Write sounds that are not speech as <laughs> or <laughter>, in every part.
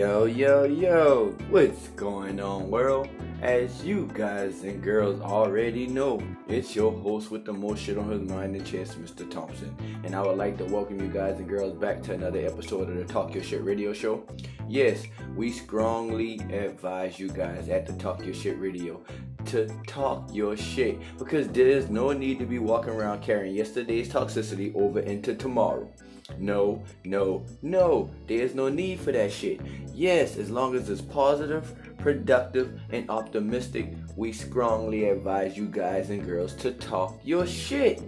Yo, yo, yo, what's going on, world? As you guys and girls already know, it's your host with the most shit on his mind and chest, Mr. Thompson. And I would like to welcome you guys and girls back to another episode of the Talk Your Shit Radio Show. Yes, we strongly advise you guys at the Talk Your Shit Radio to talk your shit because there's no need to be walking around carrying yesterday's toxicity over into tomorrow. No, no, no. There's no need for that shit. Yes, as long as it's positive, productive, and optimistic, we strongly advise you guys and girls to talk your shit.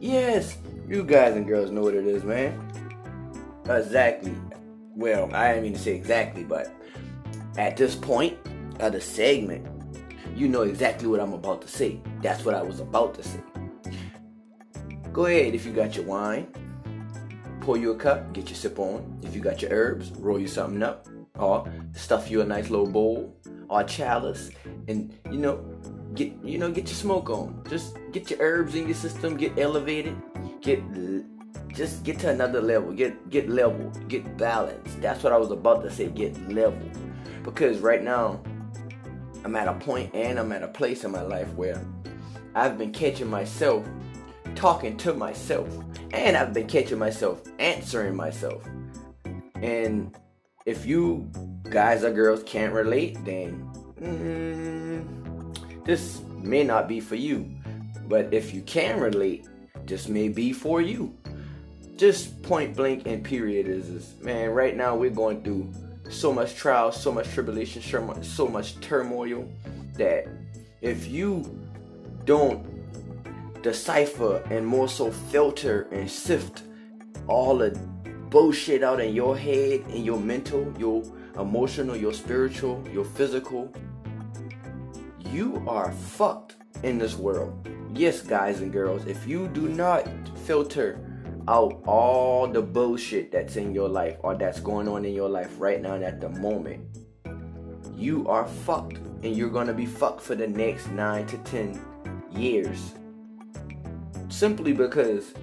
Yes, you guys and girls know what it is, man. Exactly. Well, I didn't mean to say exactly, but at this point of the segment, you know exactly what I'm about to say. That's what I was about to say. Go ahead if you got your wine pour you a cup, get your sip on. If you got your herbs, roll you something up, or stuff you a nice little bowl or chalice, and you know, get you know, get your smoke on. Just get your herbs in your system, get elevated, get just get to another level, get get level, get balanced. That's what I was about to say, get level. Because right now, I'm at a point and I'm at a place in my life where I've been catching myself talking to myself. And I've been catching myself answering myself. And if you guys or girls can't relate, then mm, this may not be for you. But if you can relate, this may be for you. Just point blank and period is this. Man, right now we're going through so much trial, so much tribulation, so much turmoil that if you don't decipher and more so filter and sift all the bullshit out in your head, in your mental, your emotional, your spiritual, your physical, you are fucked in this world. Yes, guys and girls, if you do not filter out all the bullshit that's in your life or that's going on in your life right now and at the moment, you are fucked and you're gonna be fucked for the next nine to ten years simply because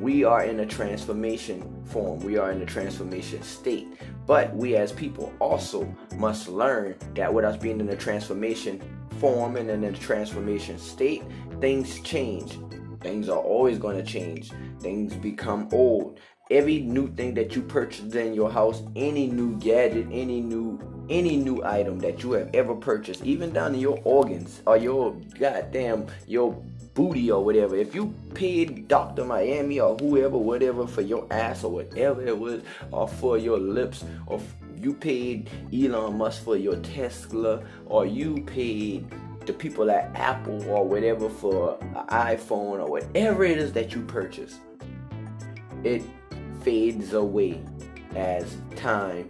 we are in a transformation form, we are in a transformation state. But we as people also must learn that with us being in a transformation form and in a transformation state, things change. Things are always going to change. Things become old. Every new thing that you purchase in your house, any new gadget, any new any new item that you have ever purchased, even down to your organs or your goddamn your booty or whatever. If you paid Dr. Miami or whoever, whatever, for your ass or whatever it was, or for your lips, or you paid Elon Musk for your Tesla, or you paid the people at Apple or whatever for an iPhone or whatever it is that you purchase, it fades away as time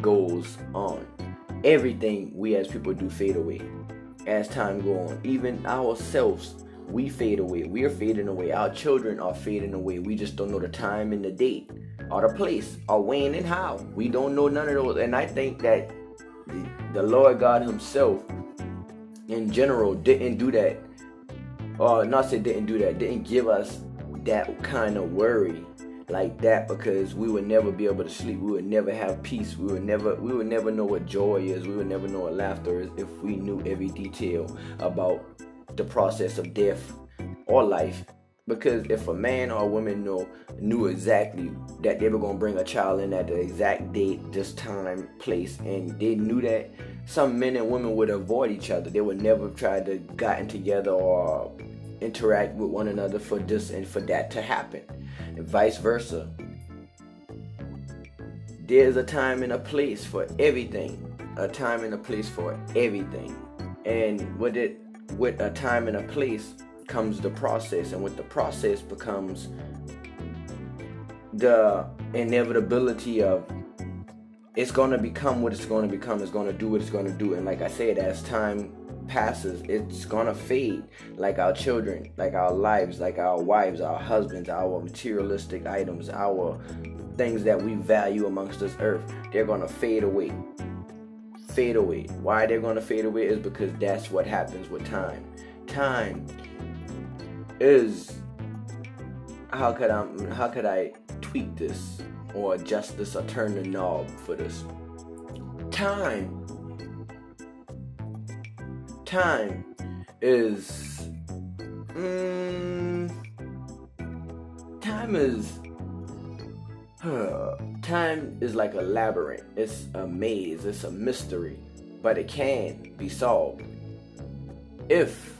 goes on. Everything we as people do fade away as time go on. Even ourselves we fade away. We are fading away. Our children are fading away. We just don't know the time and the date or the place or when and how. We don't know none of those. And I think that the Lord God Himself, in general, didn't do that. Or not say didn't do that. Didn't give us that kind of worry like that because we would never be able to sleep. We would never have peace. We would never we would never know what joy is. We would never know what laughter is if we knew every detail about the process of death or life. Because if a man or a woman know, knew exactly that they were to bring a child in at the exact date, this time, place, and they knew that, some men and women would avoid each other. They would never try to gotten together or interact with one another for this and for that to happen, and vice versa. There's a time and a place for everything. A time and a place for everything. And what it with a time and a place comes the process, and with the process becomes the inevitability of it's going to become what it's going to become. It's going to do what it's going to do. And like I said, as time passes, it's to fade. Like our children, like our lives, like our wives, our husbands, our materialistic items, our things that we value amongst this earth, they're to fade away fade away. Why they're to fade away is because that's what happens with time. Time is how could I how could I tweak this or adjust this or turn the knob for this? time. Time is. Mm, time is. Uh, time is like a labyrinth. It's a maze. It's a mystery. But it can be solved. If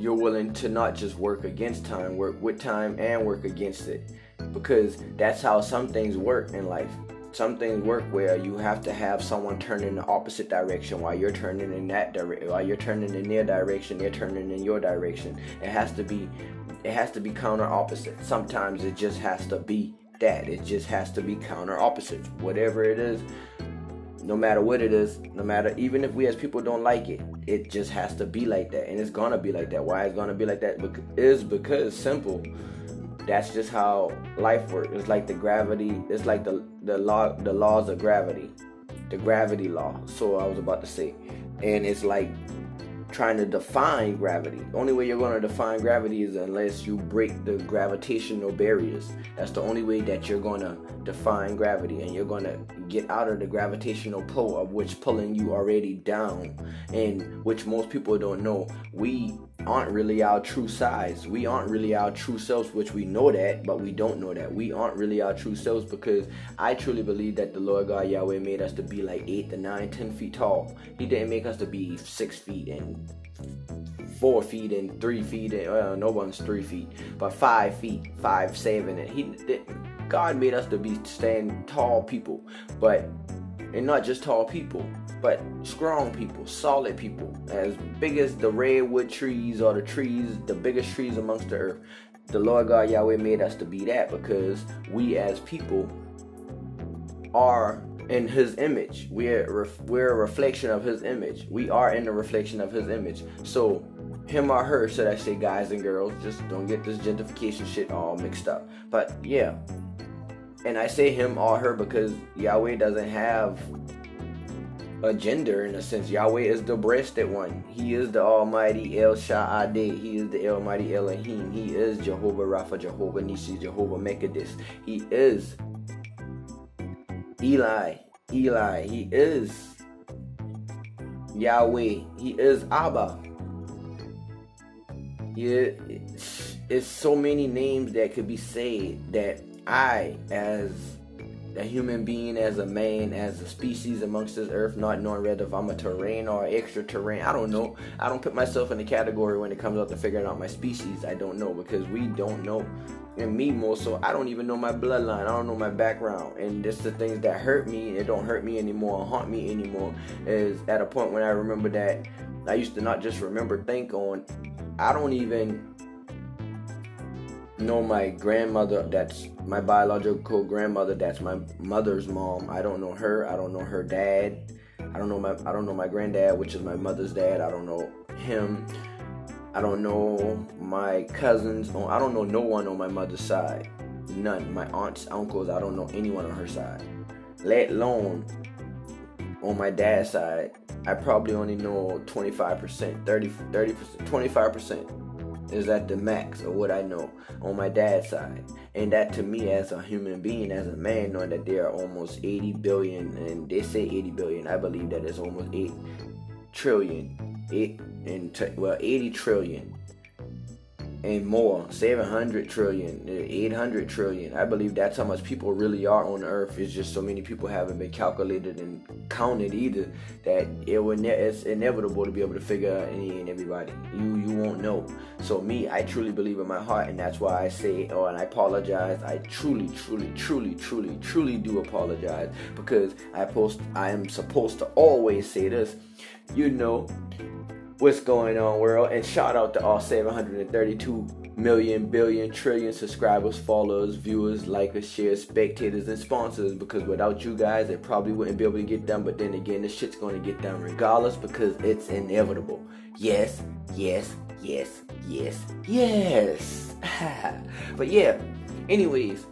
you're willing to not just work against time, work with time and work against it. Because that's how some things work in life. Some things work where you have to have someone turn in the opposite direction while you're turning in that direction. While you're turning in their direction, they're turning in your direction. It has to be, it has to be counter opposite. Sometimes it just has to be that. It just has to be counter opposite. Whatever it is, no matter what it is, no matter even if we as people don't like it, it just has to be like that, and it's gonna be like that. Why it's gonna be like that is because simple. That's just how life works. It's like the gravity. It's like the the law, the laws of gravity, the gravity law. So I was about to say, and it's like trying to define gravity. The only way you're going to define gravity is unless you break the gravitational barriers. That's the only way that you're going to define gravity and you're going to get out of the gravitational pull of which pulling you already down and which most people don't know. We aren't really our true size. We aren't really our true selves, which we know that, but we don't know that. We aren't really our true selves because I truly believe that the Lord God Yahweh made us to be like eight to nine, ten feet tall. He didn't make us to be six feet and four feet and three feet and well, no one's three feet, but five feet, five, seven. And he did. God made us to be stand tall people, but and not just tall people but strong people, solid people, as big as the redwood trees or the trees, the biggest trees amongst the earth. The Lord God Yahweh made us to be that because we as people are in His image. We're we're a reflection of His image. We are in the reflection of His image. So him or her, should I say, guys and girls, just don't get this gentrification shit all mixed up. But yeah, and I say him or her because Yahweh doesn't have a gender in a sense. Yahweh is the breasted one. He is the Almighty El Shaddai. He is the Almighty Elohim. He is Jehovah Rapha, Jehovah Nisi, Jehovah Mekadis. He is Eli, Eli. He is Yahweh. He is Abba. Yeah, it's, it's so many names that could be said that I, as a human being, as a man, as a species amongst this earth, not knowing whether if I'm a terrain or extra terrain. I don't know. I don't put myself in the category when it comes up to figuring out my species. I don't know because we don't know. And me more so, I don't even know my bloodline. I don't know my background. And just the things that hurt me, it don't hurt me anymore, haunt me anymore. Is at a point when I remember that I used to not just remember, think on. I don't even know my grandmother that's my biological grandmother that's my mother's mom. I don't know her i don't know her dad. I don't know my i don't know my granddad which is my mother's dad. I don't know him. I don't know my cousins. Oh, I don't know no one on my mother's side. None. My aunts uncles i don't know anyone on her side. Let alone on my dad's side i probably only know 25% 30 30% 25% is at the max of what I know on my dad's side. And that to me, as a human being, as a man, knowing that there are almost 80 billion, and they say 80 billion, I believe that it's almost 8 trillion, 8 and t- well, 80 trillion and more 700 trillion 800 trillion. I believe that's how much people really are on earth. It's just so many people haven't been calculated and counted either that it will ne- it's inevitable to be able to figure out any and everybody. You you won't know. So me i truly believe in my heart and that's why i say oh and i apologize. I truly truly truly truly truly do apologize because i post i am supposed to always say this. You know what's going on world? And shout out to all 732 million billion trillion subscribers followers viewers likers shares spectators and sponsors because without you guys it probably wouldn't be able to get done. But then again the shit's going to get done regardless because it's inevitable. Yes yes yes yes yes. <laughs> But yeah anyways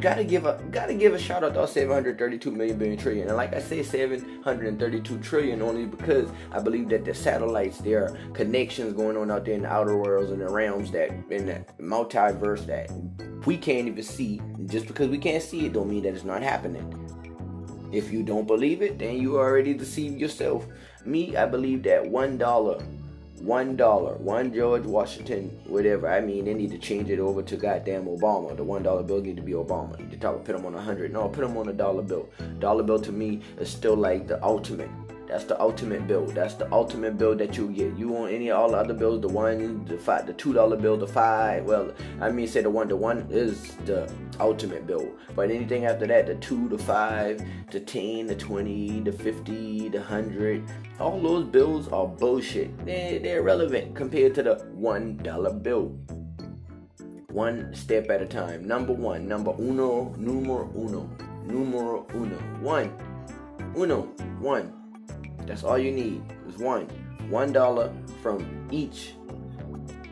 gotta give a gotta give a shout out to all 732 million billion trillion. And like I say, 732 trillion only because I believe that the satellites, there are connections going on out there in the outer worlds and the realms that in the multiverse that we can't even see. Just because we can't see it don't mean that it's not happening. If you don't believe it, then you already deceived yourself. Me, I believe that one dollar, one dollar, one George Washington, whatever. I mean, they need to change it over to goddamn Obama. The one dollar bill need to be Obama. They talk put them on a hundred. No, put them on a dollar bill. Dollar bill to me is still like the ultimate. That's the ultimate bill. That's the ultimate bill that you get. You want any all the other bills, the one, the five, the two dollar bill, the five. Well, I mean, say the one, the one is the ultimate bill. But anything after that, the two, the five, the ten, the twenty, the fifty, the hundred, all those bills are bullshit. They they're irrelevant compared to the one dollar bill. One step at a time. Number one, number uno, numero uno, numero uno, one, uno, one. That's all you need is one. One dollar from each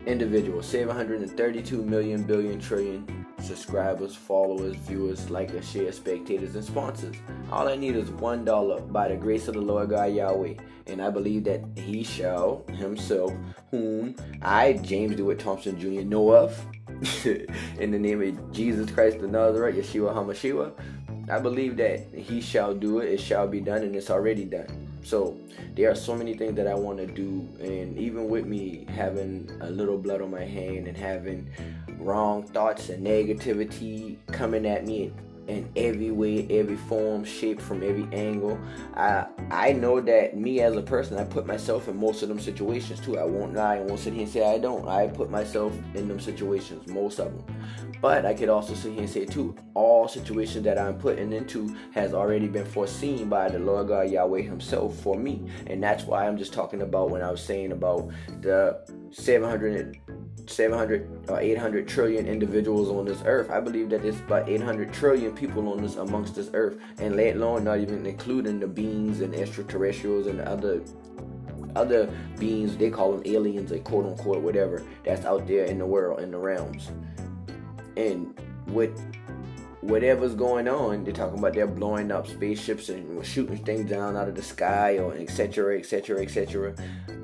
individual. 732 million billion trillion subscribers, followers, viewers, likers, shares, spectators, and sponsors. All I need is one dollar by the grace of the Lord God Yahweh. And I believe that he shall himself, whom I, James DeWitt Thompson Jr., know of, <laughs> in the name of Jesus Christ the Nazareth, Yeshua HaMashiach, I believe that he shall do it, it shall be done, and it's already done. So there are so many things that I want to do, and even with me having a little blood on my hand and having wrong thoughts and negativity coming at me in every way, every form, shape, from every angle. I I know that me as a person, I put myself in most of them situations too. I won't lie and won't sit here and say I don't. I put myself in them situations, most of them. But I could also sit here and say too, all situations that I'm putting into has already been foreseen by the Lord God Yahweh Himself for me, and that's why I'm just talking about when I was saying about the 700 700 or uh, 800 trillion individuals on this earth. I believe that it's about 800 trillion people on this amongst this earth, and let alone not even including the beings and extraterrestrials and other other beings. They call them aliens, or quote unquote, whatever that's out there in the world in the realms. And with whatever's going on, they're talking about they're blowing up spaceships and shooting things down out of the sky or etc. etc. etc.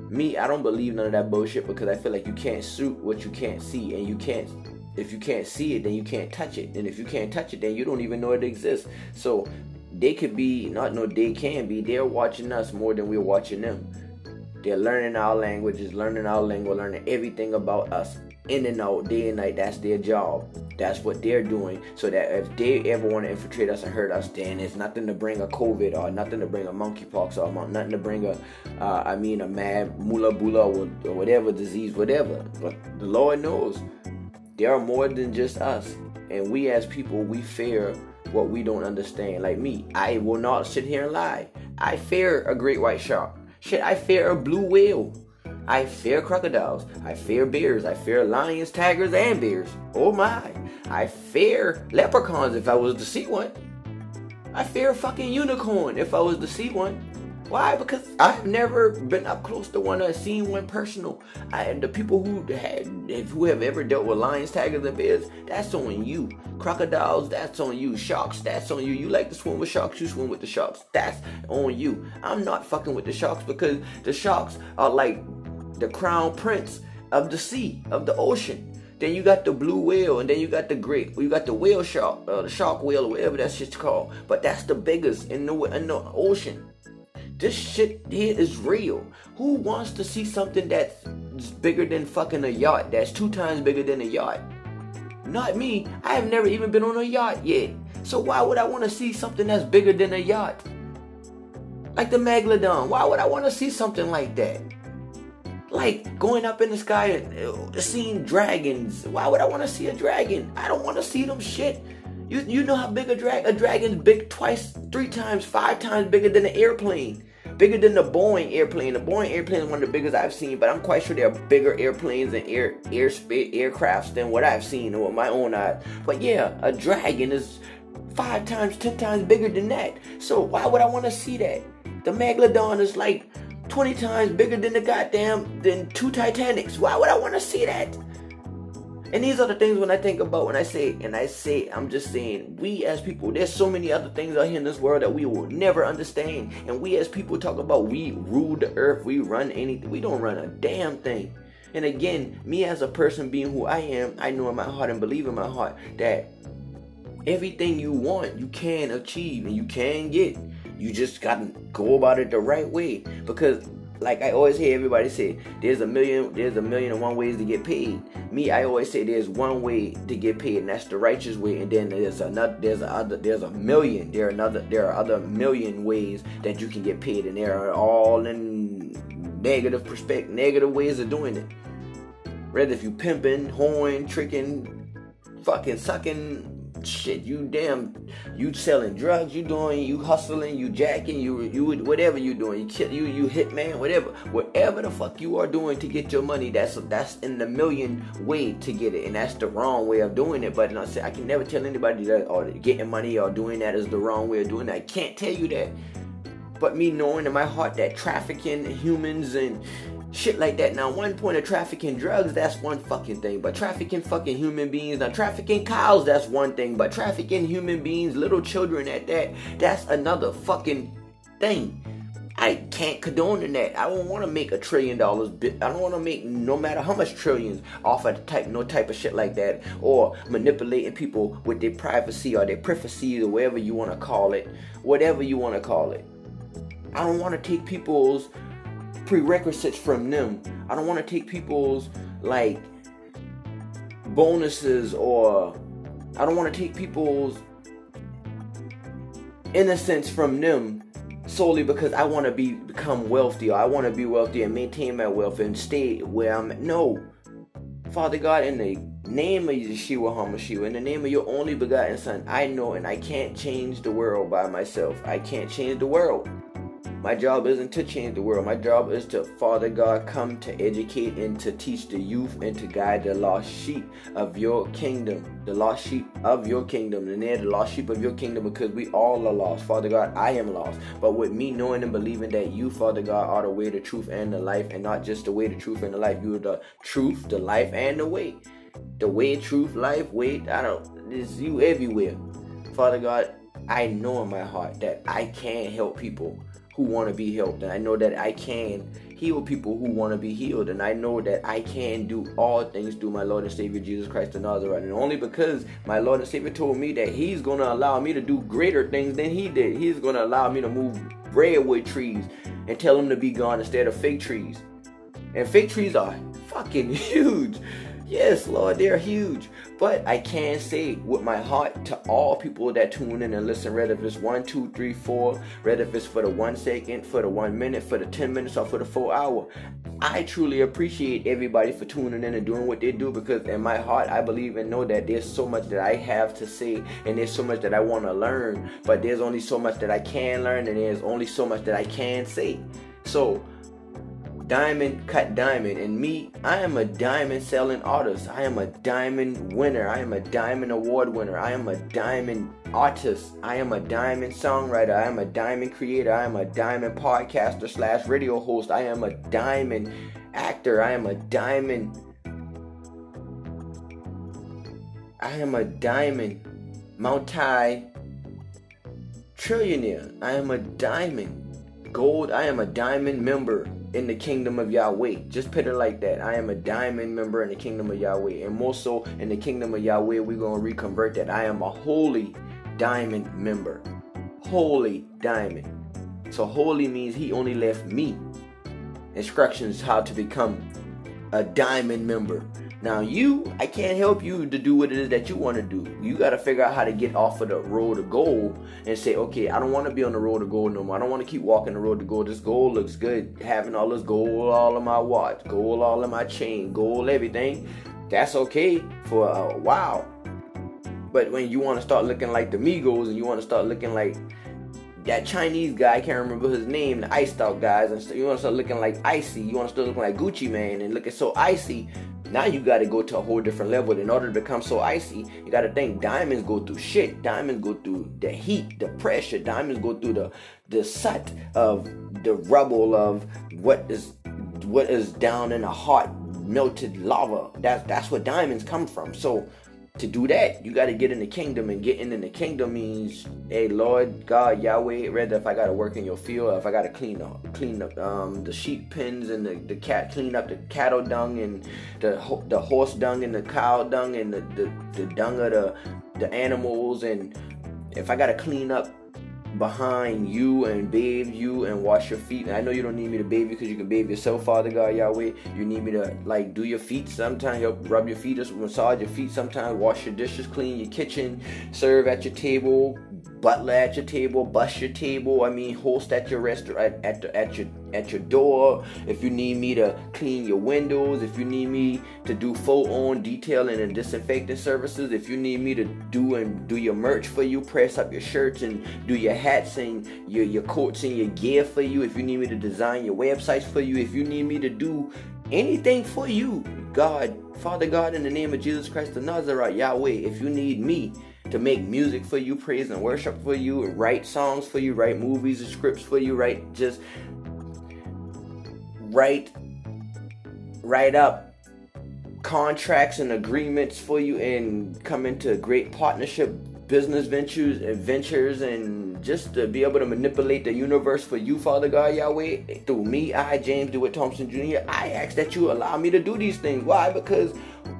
Me, I don't believe none of that bullshit because I feel like you can't shoot what you can't see, and you can't. If you can't see it, then you can't touch it, and if you can't touch it, then you don't even know it exists. So they could be not no they can be. They're watching us more than we're watching them. They're learning our languages, learning our lingo, learning everything about us in and out day and night. That's their job. That's what they're doing. So that if they ever want to infiltrate us and hurt us, then it's nothing to bring a COVID or nothing to bring a monkeypox or nothing to bring a, uh, I mean, a mad mula bula or, whatever disease, whatever. But the Lord knows there are more than just us. And we as people, we fear what we don't understand. Like me, I will not sit here and lie. I fear a great white shark. Shit, I fear a blue whale. I fear crocodiles. I fear bears. I fear lions, tigers, and bears. Oh my. I fear leprechauns if I was to see one. I fear a fucking unicorn if I was to see one. Why? Because I've never been up close to one or seen one personal. I, the people who had, who have ever dealt with lions, tigers, and bears, that's on you. Crocodiles, that's on you. Sharks, that's on you. You like to swim with sharks, you swim with the sharks. That's on you. I'm not fucking with the sharks because the sharks are like the crown prince of the sea, of the ocean. Then you got the blue whale, and then you got the great, you got the whale shark, uh, the shark whale, or whatever that shit's called. But that's the biggest in the in the ocean. This shit here is real. Who wants to see something that's bigger than fucking a yacht? That's two times bigger than a yacht. Not me. I have never even been on a yacht yet. So why would I want to see something that's bigger than a yacht? Like the Megalodon. Why would I want to see something like that? Like going up in the sky and uh, seeing dragons. Why would I want to see a dragon? I don't want to see them shit. You you know how big a drag a dragon's big twice, three times, five times bigger than an airplane. Bigger than the Boeing airplane. The Boeing airplane is one of the biggest I've seen, but I'm quite sure there are bigger airplanes and air air aircrafts than what I've seen with my own eyes. But yeah, a dragon is five times, ten times bigger than that. So why would I want to see that? The Megalodon is like 20 times bigger than the goddamn than two Titanics. Why would I want to see that? And these are the things when I think about when I say, and I say, I'm just saying, we as people, there's so many other things out here in this world that we will never understand. And we as people talk about we rule the earth, we run anything. We don't run a damn thing. And again, me as a person being who I am, I know in my heart and believe in my heart that everything you want, you can achieve and you can get. You just gotta go about it the right way. Because like I always hear everybody say, there's a million, there's a million and one ways to get paid. Me, I always say there's one way to get paid, and that's the righteous way. And then there's another, there's a other, there's a million. There are another, there are other million ways that you can get paid, and they are all in negative perspective, negative ways of doing it. Rather, if you pimping, hoeing, tricking, fucking sucking, shit, you damn, you selling drugs, you doing, you hustling, you jacking, you you whatever you doing, you you you hitman, whatever, whatever the fuck you are doing to get your money, that's that's in the million way to get it, and that's the wrong way of doing it. But I say I can never tell anybody that or getting money or doing that is the wrong way of doing that. I can't tell you that. But me knowing in my heart that trafficking humans and shit like that. Now, one point of trafficking drugs, that's one fucking thing. But trafficking fucking human beings, now trafficking cows, that's one thing. But trafficking human beings, little children at that, that's another fucking thing. I can't condone that. I don't want to make a trillion dollars. I don't want to make no matter how much trillions off of the type no type of shit like that, or manipulating people with their privacy or their privacy or whatever you want to call it, whatever you want to call it. I don't want to take people's prerequisites from them. I don't want to take people's like bonuses or I don't want to take people's innocence from them solely because I want to be become wealthy or I want to be wealthy and maintain my wealth and stay where I'm at. No. Father God, in the name of Yeshua HaMashiach, in the name of your only begotten Son, I know and I can't change the world by myself. I can't change the world. My job isn't to change the world. My job is to, Father God, come to educate and to teach the youth and to guide the lost sheep of your kingdom. The lost sheep of your kingdom. And they're the lost sheep of your kingdom because we all are lost. Father God, I am lost. But with me knowing and believing that you, Father God, are the way, the truth, and the life, and not just the way, the truth, and the life. You are the truth, the life, and the way. The way, truth, life, way. I don't. It's you everywhere. Father God, I know in my heart that I can help people who want to be helped. And I know that I can heal people who want to be healed. And I know that I can do all things through my Lord and Savior Jesus Christ of Nazareth. And only because my Lord and Savior told me that He's going to allow me to do greater things than He did. He's going to allow me to move redwood trees and tell them to be gone instead of fake trees. And fake trees are fucking <laughs> huge. Yes, Lord, they're huge. But I can say with my heart to all people that tune in and listen, whether it's one, two, three, four, whether it's for the one second, for the one minute, for the 10 minutes, or for the full hour. I truly appreciate everybody for tuning in and doing what they do because in my heart, I believe and know that there's so much that I have to say and there's so much that I want to learn. But there's only so much that I can learn and there's only so much that I can say. So, diamond cut diamond. And me, I am a diamond selling artist. I am a diamond winner. I am a diamond award winner. I am a diamond artist. I am a diamond songwriter. I am a diamond creator. I am a diamond podcaster slash radio host. I am a diamond actor. I am a diamond. I am a diamond multi trillionaire. I am a diamond gold. I am a diamond member in the kingdom of Yahweh. Just put it like that. I am a diamond member in the kingdom of Yahweh. And more so in the kingdom of Yahweh, we're going to reconvert that. I am a holy diamond member. Holy diamond. So holy means he only left me instructions how to become a diamond member. Now you, I can't help you to do what it is that you want to do. You got to figure out how to get off of the road to goal and say, okay, I don't want to be on the road to gold no more. I don't want to keep walking the road to gold. This gold looks good. Having all this gold all in my watch, gold all in my chain, gold everything. That's okay for a while. But when you want to start looking like the Migos and you want to start looking like that Chinese guy, I can't remember his name, the iced out guys, and you want to start looking like icy, you want to start looking like Gucci Mane and looking so icy, now you got to go to a whole different level. In order to become so icy, you got to think diamonds go through shit. Diamonds go through the heat, the pressure. Diamonds go through the the sut of the rubble of what is what is down in the hot melted lava. That's that's where diamonds come from. So to do that, you got to get in the kingdom, and getting in the kingdom means, hey, Lord God Yahweh, rather if I got to work in your field, if I got to clean up, clean up um, the sheep pens and the, the cat, clean up the cattle dung and the the horse dung and the cow dung and the, the, the dung of the the animals, and if I got to clean up behind you and bathe you and wash your feet. And I know you don't need me to bathe you because you can bathe yourself, Father God Yahweh. You need me to like do your feet sometimes, help rub your feet, just massage your feet sometimes, wash your dishes, clean your kitchen, serve at your table, butler at your table, bus your table. I mean, host at your restaurant, at, at, at your at your door. If you need me to clean your windows, if you need me to do full on detailing and disinfecting services, if you need me to do and do your merch for you, press up your shirts and do your hats and your your coats and your gear for you. If you need me to design your websites for you, if you need me to do anything for you, God, Father God, in the name of Jesus Christ of Nazareth, Yahweh, if you need me to make music for you, praise and worship for you, and write songs for you, write movies and scripts for you, write just write write up contracts and agreements for you and come into great partnership business ventures adventures and just to be able to manipulate the universe for you father god yahweh through me i james dewitt thompson jr i ask that you allow me to do these things why because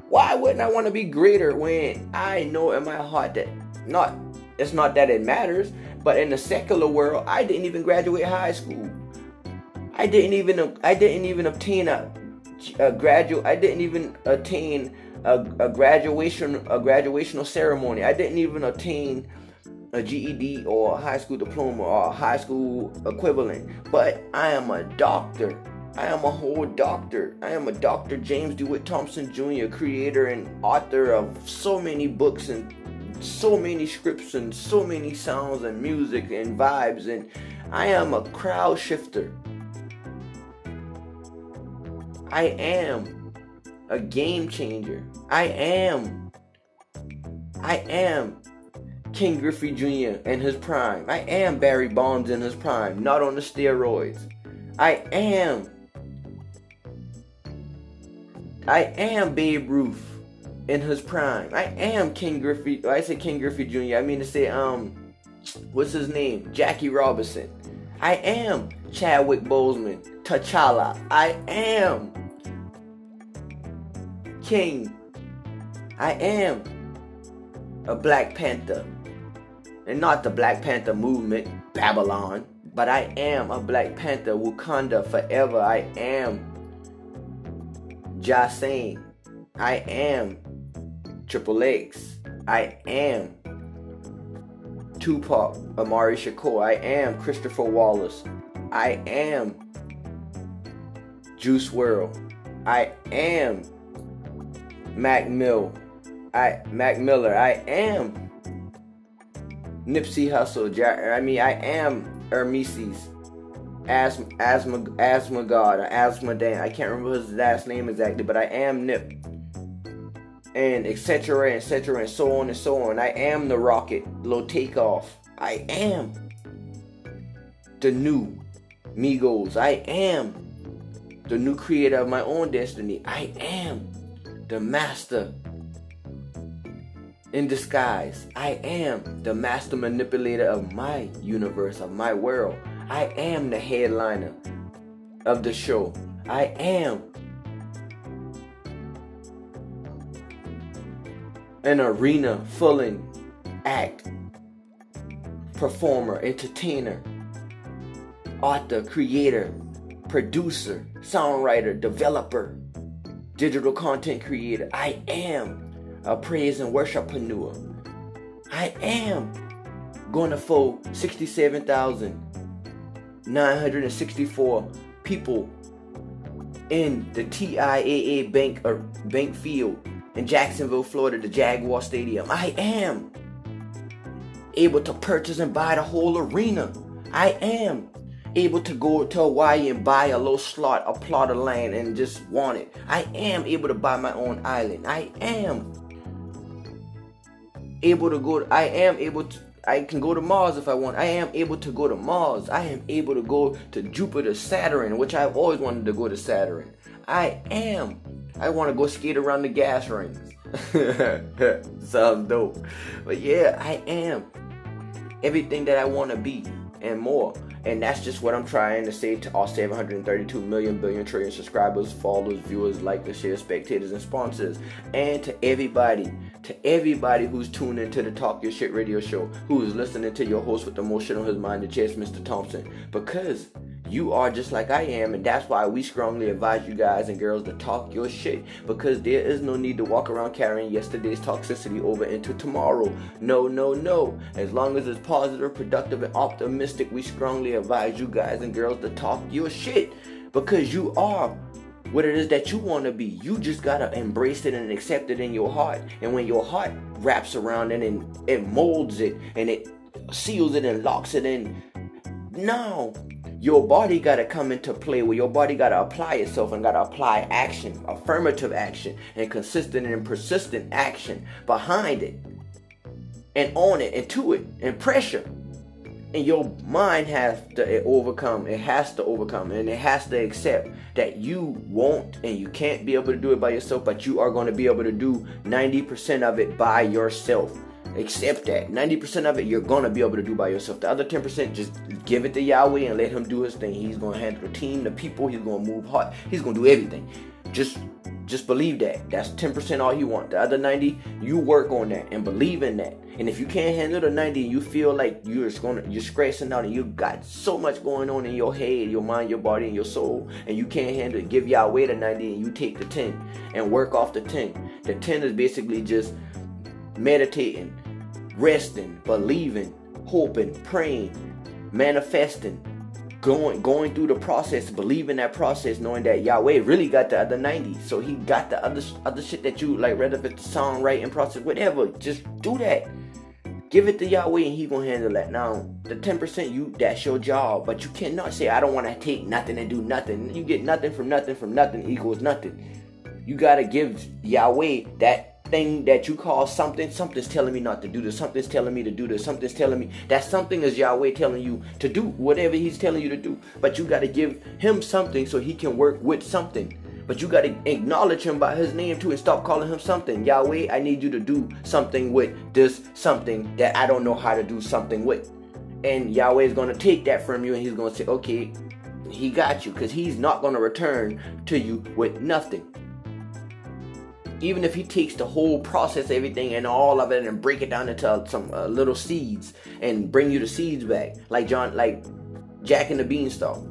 why wouldn't I want to be greater when I know in my heart that not it's not that it matters, but in the secular world, I didn't even graduate high school. I didn't even I didn't even obtain a, a graduate. I didn't even attain a, a graduation a graduational ceremony. I didn't even attain a GED or a high school diploma or a high school equivalent. But I am a doctor. I am a whole doctor. I am a Dr. James DeWitt Thompson Jr., creator and author of so many books and so many scripts and so many sounds and music and vibes. And I am a crowd shifter. I am a game changer. I am. I am Ken Griffey Jr. in his prime. I am Barry Bonds in his prime, not on the steroids. I am I am Babe Ruth in his prime. I am King Griffey. I say King Griffey Jr. I mean to say um, what's his name? Jackie Robinson. I am Chadwick Boseman. T'Challa. I am King. I am a Black Panther. And not the Black Panther movement, Babylon. But I am a Black Panther, Wakanda forever. I am Jahsane. I am Triple X. I am Tupac, Amaru Shakur. I am Christopher Wallace. I am Juice WRLD. I am Mac Mill. I Mac Miller. I am Nipsey Hussle. I mean, I am Hermeses asthma, asthma, asthma god, asthma Dan. I can't remember his last name exactly, but I am Nip, and etc. etc. and so on and so on. I am the rocket, low takeoff. I am the new Migos. I am the new creator of my own destiny. I am the master in disguise. I am the master manipulator of my universe, of my world. I am the headliner of the show. I am an arena filling act, performer, entertainer, author, creator, producer, songwriter, developer, digital content creator. I am a praise and worshippreneur. I am going to fold 67,000 964 people in the TIAA Bank or uh, Bank Field in Jacksonville, Florida, the Jaguar Stadium. I am able to purchase and buy the whole arena. I am able to go to Hawaii and buy a little slot, a plot of land, and just want it. I am able to buy my own island. I am able to go. I am able to I can go to Mars if I want. I am able to go to Mars. I am able to go to Jupiter, Saturn, which I've always wanted to go to Saturn. I am. I want to go skate around the gas rings. <laughs> Sounds dope. But yeah, I am everything that I want to be and more. And that's just what I'm trying to say to all 732 million billion trillion subscribers, followers, viewers, likers, shares, spectators, and sponsors. And to everybody, to everybody who's tuned into the Talk Your Shit radio show, who is listening to your host with the shit on his mind, the chest, Mr. Thompson. Because you are just like I am, and that's why we strongly advise you guys and girls to talk your shit because there is no need to walk around carrying yesterday's toxicity over into tomorrow. No, no, no. As long as it's positive, productive, and optimistic, we strongly advise you guys and girls to talk your shit because you are what it is that you want to be. You just gotta embrace it and accept it in your heart. And when your heart wraps around it and it molds it and it seals it and locks it in, now your body got to come into play where your body got to apply itself and got to apply action, affirmative action, and consistent and persistent action behind it and on it and to it and pressure. And your mind has to overcome, it has to overcome, and it has to accept that you won't and you can't be able to do it by yourself, but you are going to be able to do 90% of it by yourself. Accept that. 90% of it you're gonna be able to do by yourself. The other 10%, just give it to Yahweh and let him do his thing. He's gonna handle the team, the people, he's gonna move hard, he's gonna do everything. Just just believe that. That's 10% all you want. The other 90, you work on that and believe in that. And if you can't handle the 90 you feel like you're gonna you're scratching out and you got so much going on in your head, your mind, your body, and your soul, and you can't handle it, give Yahweh the 90 and you take the 10 and work off the 10. The 10 is basically just meditating, resting, believing, hoping, praying, manifesting, going going through the process, believing that process, knowing that Yahweh really got the other 90. So he got the other other shit that you like read if it's the songwriting process, whatever. Just do that. Give it to Yahweh and he gonna handle that. Now, the 10% you that's your job, but you cannot say I don't wanna take nothing and do nothing. You get nothing from nothing from nothing equals nothing. You gotta give Yahweh that thing that you call something, something's telling me not to do this, something's telling me to do this, something's telling me that something is Yahweh telling you to do whatever He's telling you to do. But you got to give Him something so He can work with something. But you got to acknowledge Him by His name too and stop calling Him something. Yahweh, I need you to do something with this something that I don't know how to do something with. And Yahweh is going to take that from you and He's going to say, okay, He got you because He's not going to return to you with nothing even if he takes the whole process, everything and all of it, and break it down into some uh, little seeds and bring you the seeds back, like John, like Jack and the Beanstalk.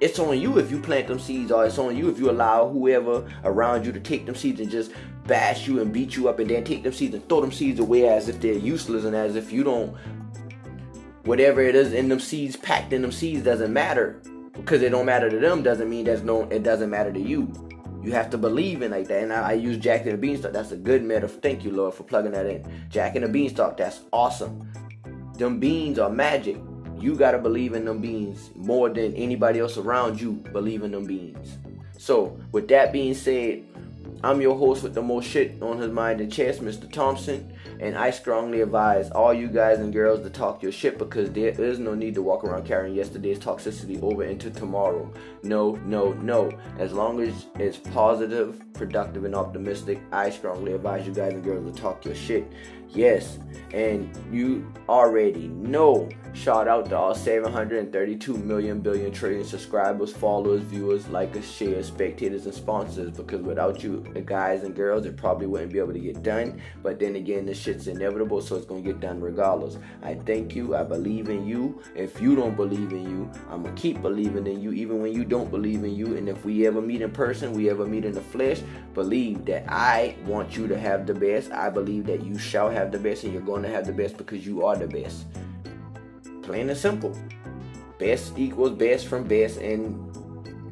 It's on you if you plant them seeds, or it's on you if you allow whoever around you to take them seeds and just bash you and beat you up, and then take them seeds and throw them seeds away as if they're useless and as if you don't. Whatever it is in them seeds, packed in them seeds, doesn't matter because it don't matter to them. Doesn't mean there's no. It doesn't matter to you. You have to believe in like that. And I, I use Jack and the Beanstalk. That's a good metaphor. Thank you, Lord, for plugging that in. Jack and the Beanstalk. That's awesome. Them beans are magic. You gotta believe in them beans more than anybody else around you believe in them beans. So, with that being said, I'm your host with the most shit on his mind and chest, Mr. Thompson. And I strongly advise all you guys and girls to talk your shit because there is no need to walk around carrying yesterday's toxicity over into tomorrow. No, no, no. As long as it's positive, productive, and optimistic, I strongly advise you guys and girls to talk your shit. Yes, and you already know. Shout out to all 732 million billion trillion subscribers, followers, viewers, likers, shares, spectators, and sponsors. Because without you, the guys and girls, it probably wouldn't be able to get done. But then again, this shit's inevitable, so it's gonna get done regardless. I thank you. I believe in you. If you don't believe in you, I'm gonna keep believing in you, even when you don't believe in you. And if we ever meet in person, we ever meet in the flesh, believe that I want you to have the best. I believe that you shall have the best, and you're to have the best because you are the best. Plain and simple. Best equals best from best, and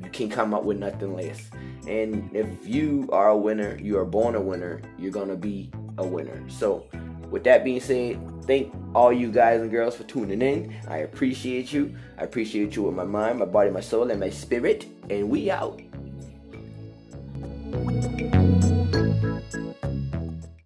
you can come up with nothing less. And if you are a winner, you are born a winner, you're gonna be a winner. So, with that being said, thank all you guys and girls for tuning in. I appreciate you. I appreciate you with my mind, my body, my soul, and my spirit. And we out.